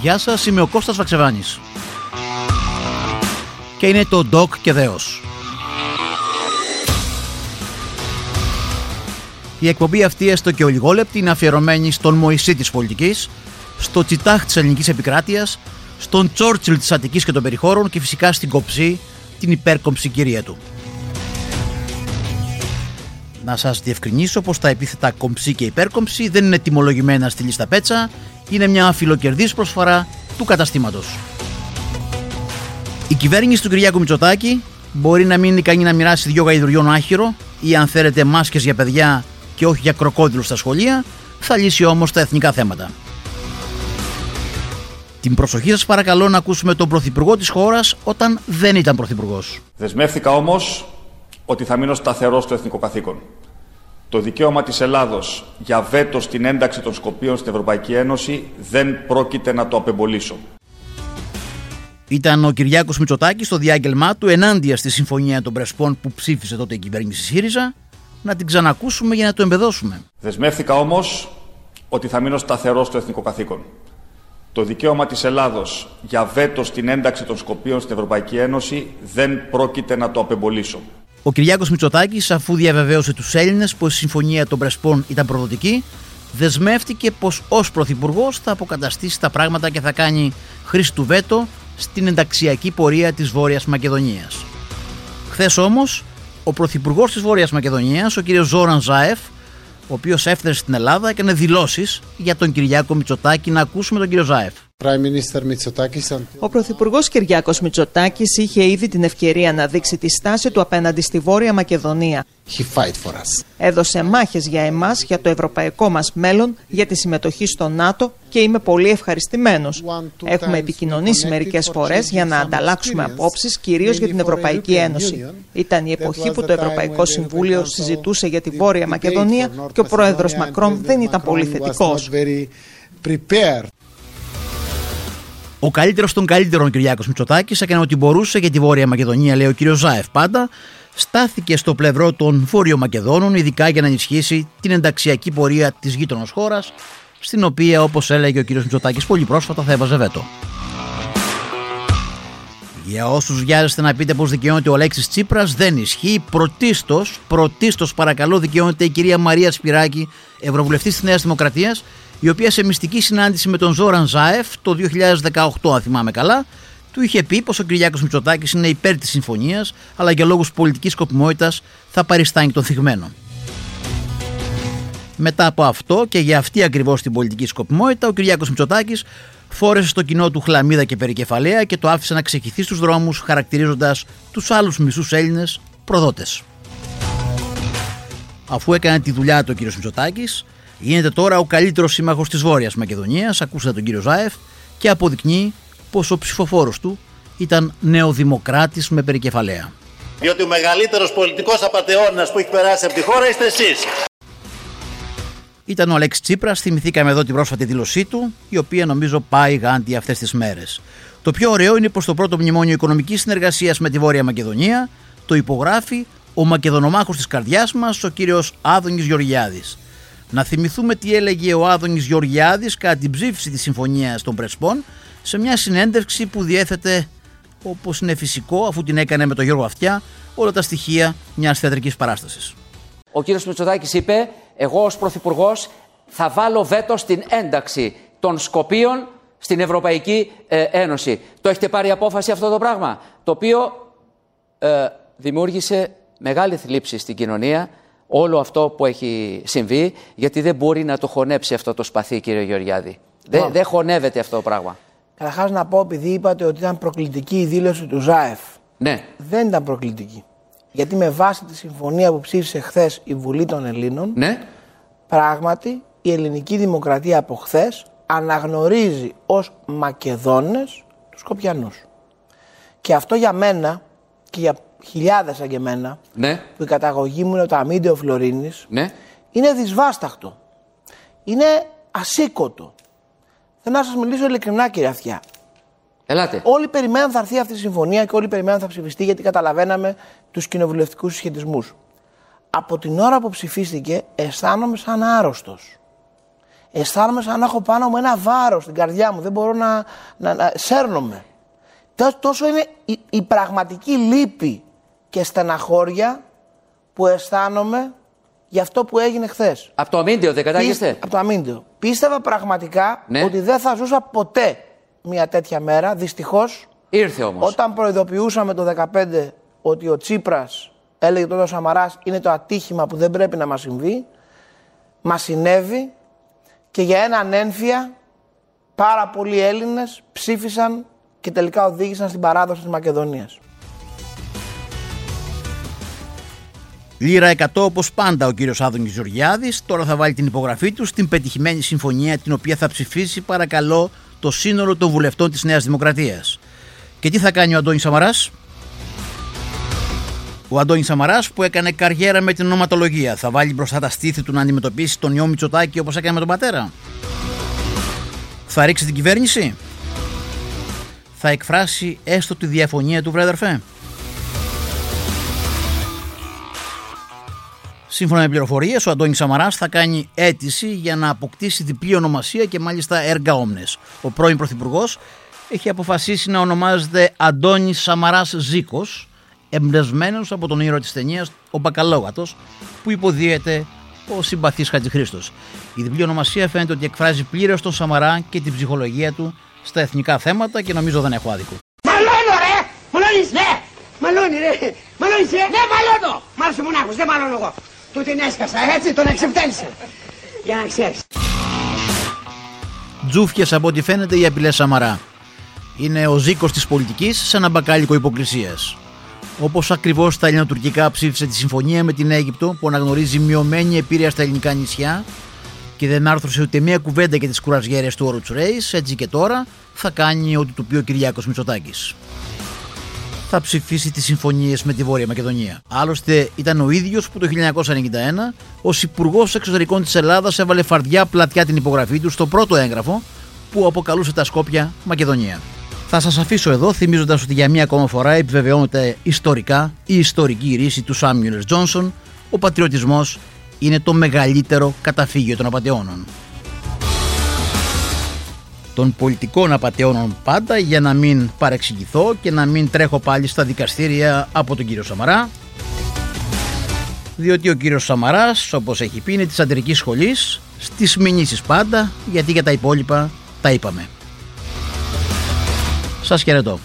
Γεια σας, είμαι ο Κώστας Βαξεβάνης. Και είναι το Doc και Δέος. Η εκπομπή αυτή έστω και ολιγόλεπτη είναι αφιερωμένη στον Μωυσή της πολιτικής, στο Τσιτάχ της ελληνικής επικράτειας, στον Τσόρτσιλ της Αττικής και των περιχώρων και φυσικά στην Κοψή, την υπέρκομψη κυρία του. Να σας διευκρινίσω πως τα επίθετα κομψή και υπέρκομψη δεν είναι τιμολογημένα στη λίστα πέτσα, είναι μια αφιλοκερδής προσφορά του καταστήματος. Η κυβέρνηση του Κυριάκου Μητσοτάκη μπορεί να μην είναι ικανή να μοιράσει δυο γαϊδουριών άχυρο ή αν θέλετε μάσκες για παιδιά και όχι για κροκόδιλους στα σχολεία, θα λύσει όμως τα εθνικά θέματα. Την προσοχή σας παρακαλώ να ακούσουμε τον Πρωθυπουργό της χώρας όταν δεν ήταν Πρωθυπουργός. Δεσμεύτηκα όμως ότι θα μείνω σταθερός στο εθνικό καθήκον. Το δικαίωμα της Ελλάδος για βέτο στην ένταξη των Σκοπίων στην Ευρωπαϊκή Ένωση δεν πρόκειται να το απεμπολίσω. Ήταν ο Κυριάκος Μητσοτάκης στο διάγγελμά του ενάντια στη συμφωνία των Πρεσπών που ψήφισε τότε η κυβέρνηση ΣΥΡΙΖΑ. Να την ξανακούσουμε για να το εμπεδώσουμε. Δεσμεύτηκα όμως ότι θα μείνω σταθερός στο εθνικό καθήκον. Το δικαίωμα της Ελλάδος για βέτο στην ένταξη των Σκοπίων στην Ευρωπαϊκή Ένωση δεν πρόκειται να το απεμπολίσω. Ο Κυριάκος Μητσοτάκης, αφού διαβεβαίωσε τους Έλληνες πως η συμφωνία των Πρεσπών ήταν προδοτική, δεσμεύτηκε πως ως Πρωθυπουργός θα αποκαταστήσει τα πράγματα και θα κάνει χρήση του βέτο στην ενταξιακή πορεία της Βόρειας Μακεδονίας. Χθες όμως, ο Πρωθυπουργός της Βόρειας Μακεδονίας, ο κ. Ζόραν Ζάεφ, ο οποίος έφτασε στην Ελλάδα, έκανε δηλώσεις για τον Κυριάκο Μητσοτάκη. Να ακούσουμε τον κ. Ζάεφ. Ο Πρωθυπουργός Κυριάκος Μητσοτάκης είχε ήδη την ευκαιρία να δείξει τη στάση του απέναντι στη Βόρεια Μακεδονία. Έδωσε μάχες για εμάς, για το ευρωπαϊκό μας μέλλον, για τη συμμετοχή στο ΝΑΤΟ και είμαι πολύ ευχαριστημένος. Έχουμε επικοινωνήσει μερικές φορές για να ανταλλάξουμε απόψεις, κυρίως για την Ευρωπαϊκή Ένωση. Ήταν η εποχή που το Ευρωπαϊκό Συμβούλιο συζητούσε για τη Βόρεια Μακεδονία και ο πρόεδρος Μακρόν δεν ήταν πολύ θετικό. Ο καλύτερος των καλύτερων Κυριάκος Μητσοτάκης έκανε ό,τι μπορούσε για τη Βόρεια Μακεδονία, λέει ο κ. Ζάεφ πάντα. Στάθηκε στο πλευρό των Βόρειο Μακεδόνων, ειδικά για να ενισχύσει την ενταξιακή πορεία της γείτονος χώρας, στην οποία, όπως έλεγε ο κ. Μητσοτάκης πολύ πρόσφατα, θα έβαζε βέτο. Για όσους βιάζεστε να πείτε πώ δικαιώνεται ο Αλέξης Τσίπρας, δεν ισχύει. Πρωτίστως, πρωτίστως παρακαλώ, δικαιώνεται η κυρία Μαρία Σπυράκη, Ευρωβουλευτής της Νέας Δημοκρατίας, η οποία σε μυστική συνάντηση με τον Ζόραν Ζάεφ το 2018, αν θυμάμαι καλά, του είχε πει πως ο Κυριάκος Μητσοτάκης είναι υπέρ της συμφωνίας, αλλά για λόγους πολιτικής σκοπιμότητας θα παριστάνει τον θυγμένο. Μετά από αυτό και για αυτή ακριβώς την πολιτική σκοπιμότητα, ο Κυριάκος Μητσοτάκης φόρεσε στο κοινό του χλαμίδα και περικεφαλαία και το άφησε να ξεκηθεί στους δρόμους, χαρακτηρίζοντας τους άλλους μισούς Έλληνες προδότες. Αφού έκανε τη δουλειά του ο κ. Μητσοτάκης, Γίνεται τώρα ο καλύτερος σύμμαχος της Βόρειας Μακεδονίας, ακούσατε τον κύριο Ζάεφ, και αποδεικνύει πως ο ψηφοφόρος του ήταν νεοδημοκράτης με περικεφαλαία. Διότι ο μεγαλύτερος πολιτικός απαταιώνας που έχει περάσει από τη χώρα είστε εσείς. Ήταν ο Αλέξης Τσίπρας, θυμηθήκαμε εδώ την πρόσφατη δήλωσή του, η οποία νομίζω πάει γάντι αυτές τις μέρες. Το πιο ωραίο είναι πως το πρώτο μνημόνιο οικονομικής συνεργασίας με τη Βόρεια Μακεδονία το υπογράφει ο Μακεδονομάχος της καρδιάς μας, ο κύριος Άδωνης Γεωργιάδης. Να θυμηθούμε τι έλεγε ο Άδωνης Γεωργιάδης κατά την ψήφιση της Συμφωνίας των Πρεσπών σε μια συνέντευξη που διέθετε όπως είναι φυσικό αφού την έκανε με τον Γιώργο Αυτιά όλα τα στοιχεία μιας θεατρικής παράστασης. Ο κύριος Μητσοτάκης είπε εγώ ως Πρωθυπουργός θα βάλω βέτο στην ένταξη των Σκοπίων στην Ευρωπαϊκή ε, Ένωση. Το έχετε πάρει απόφαση αυτό το πράγμα; Το οποίο ε, δημιούργησε μεγάλη θλίψη στην κοινωνία όλο αυτό που έχει συμβεί, γιατί δεν μπορεί να το χωνέψει αυτό το σπαθί, κύριε Γεωργιάδη. Δεν δε χωνεύεται αυτό το πράγμα. Καταρχάς να πω, επειδή είπατε ότι ήταν προκλητική η δήλωση του ΖΑΕΦ. Ναι. Δεν ήταν προκλητική. Γιατί με βάση τη συμφωνία που ψήφισε χθες η Βουλή των Ελλήνων, ναι. πράγματι η ελληνική δημοκρατία από χθες αναγνωρίζει ως Μακεδόνες τους Σκοπιανούς. Και αυτό για μένα και για χιλιάδες σαν και εμένα, ναι. που η καταγωγή μου είναι το αμύντιο Φλωρίνης, ναι. είναι δυσβάσταχτο. Είναι ασήκωτο. Θέλω να σας μιλήσω ειλικρινά, κύριε Αυτιά. Ελάτε. Όλοι περιμέναν θα έρθει αυτή η συμφωνία και όλοι περιμέναν θα ψηφιστεί γιατί καταλαβαίναμε τους κοινοβουλευτικούς συσχετισμούς. Από την ώρα που ψηφίστηκε, αισθάνομαι σαν άρρωστος. Αισθάνομαι σαν να έχω πάνω μου ένα βάρος στην καρδιά μου. Δεν μπορώ να, να, να σέρνομαι. Τόσο είναι η, η πραγματική λύπη και στεναχώρια που αισθάνομαι για αυτό που έγινε χθες. Από το αμύντιο δεν κατάγεστε; Από το αμύντιο. Πίστευα πραγματικά Ναι. ότι δεν θα ζούσα ποτέ μια τέτοια μέρα. Δυστυχώς, Ήρθε όμως. όταν προειδοποιούσαμε το 2015 ότι ο Τσίπρας έλεγε τότε ο Σαμαράς είναι το ατύχημα που δεν πρέπει να μας συμβεί, μας συνέβη και για έναν ένφια πάρα πολλοί Έλληνες ψήφισαν και τελικά οδήγησαν στην παράδοση της Μακεδονίας. Λίρα 100 όπως πάντα ο κύριος Άδωνης Γεωργιάδης τώρα θα βάλει την υπογραφή του στην πετυχημένη συμφωνία την οποία θα ψηφίσει παρακαλώ το σύνολο των βουλευτών της Νέας Δημοκρατίας. Και τι θα κάνει ο Αντώνης Σαμαράς; Ο Αντώνης Σαμαράς που έκανε καριέρα με την ονοματολογία θα βάλει μπροστά τα στήθη του να αντιμετωπίσει τον ιό Μητσοτάκη όπως έκανε με τον πατέρα. Θα ρίξει την κυβέρνηση; Θα εκφράσει έστω τη διαφωνία του βρέδερφε. Σύμφωνα με πληροφορίες, ο Αντώνης Σαμαράς θα κάνει αίτηση για να αποκτήσει διπλή ονομασία και μάλιστα έργα όμνες. Ο πρώην Πρωθυπουργός έχει αποφασίσει να ονομάζεται Αντώνης Σαμαράς Ζήκος, εμπνευσμένος από τον ήρωα της ταινίας Ο Μπακαλόγατος, που υποδίεται ο συμπαθής Χατζηχρήστο. Η διπλή ονομασία φαίνεται ότι εκφράζει πλήρως τον Σαμαρά και την ψυχολογία του στα εθνικά θέματα και νομίζω δεν έχω άδικο. Μαλώνω ρε! Μαλώνεις ναι! Μαλώνει ρε! Μαλώνεις ρε! Ναι μαλώνω! Μ' άρεσε μονάχος, δεν μαλώνω εγώ. Του την έσκασα έτσι, τον εξεπτέλισε. Για να ξέρεις. Τζούφιε από ό,τι φαίνεται οι απειλέ Σαμαρά. Είναι ο ζήκος της πολιτικής σε ένα μπακάλικο υποκρισίας. Όπως ακριβώς τα ελληνοτουρκικά ψήφισε τη συμφωνία με την Αίγυπτο που αναγνωρίζει μειωμένη επίρρεια στα ελληνικά νησιά και δεν άρθρωσε ούτε μία κουβέντα για τις κουραζιέρε του όρου Ρέι, έτσι και τώρα θα κάνει ό,τι του πει ο Κυριάκος Μητσοτάκης. Θα ψηφίσει τις συμφωνίες με τη Βόρεια Μακεδονία. Άλλωστε, ήταν ο ίδιος που το 1991 ως Υπουργός Εξωτερικών της Ελλάδας έβαλε φαρδιά πλατιά την υπογραφή του στο πρώτο έγγραφο που αποκαλούσε τα Σκόπια Μακεδονία. Θα σας αφήσω εδώ θυμίζοντας ότι για μία ακόμα φορά επιβεβαιώνεται ιστορικά η ιστορική ρίση του Σάμιουλ Τζόνσον ο πατριωτισμός είναι το μεγαλύτερο καταφύγιο των απαταιώνων. Των πολιτικών απαταιώνων πάντα για να μην παρεξηγηθώ και να μην τρέχω πάλι στα δικαστήρια από τον κύριο Σαμαρά διότι ο κύριος Σαμαράς όπως έχει πει είναι της αντρικής σχολής στις μηνύσεις πάντα γιατί για τα υπόλοιπα τα είπαμε. Σας χαιρετώ.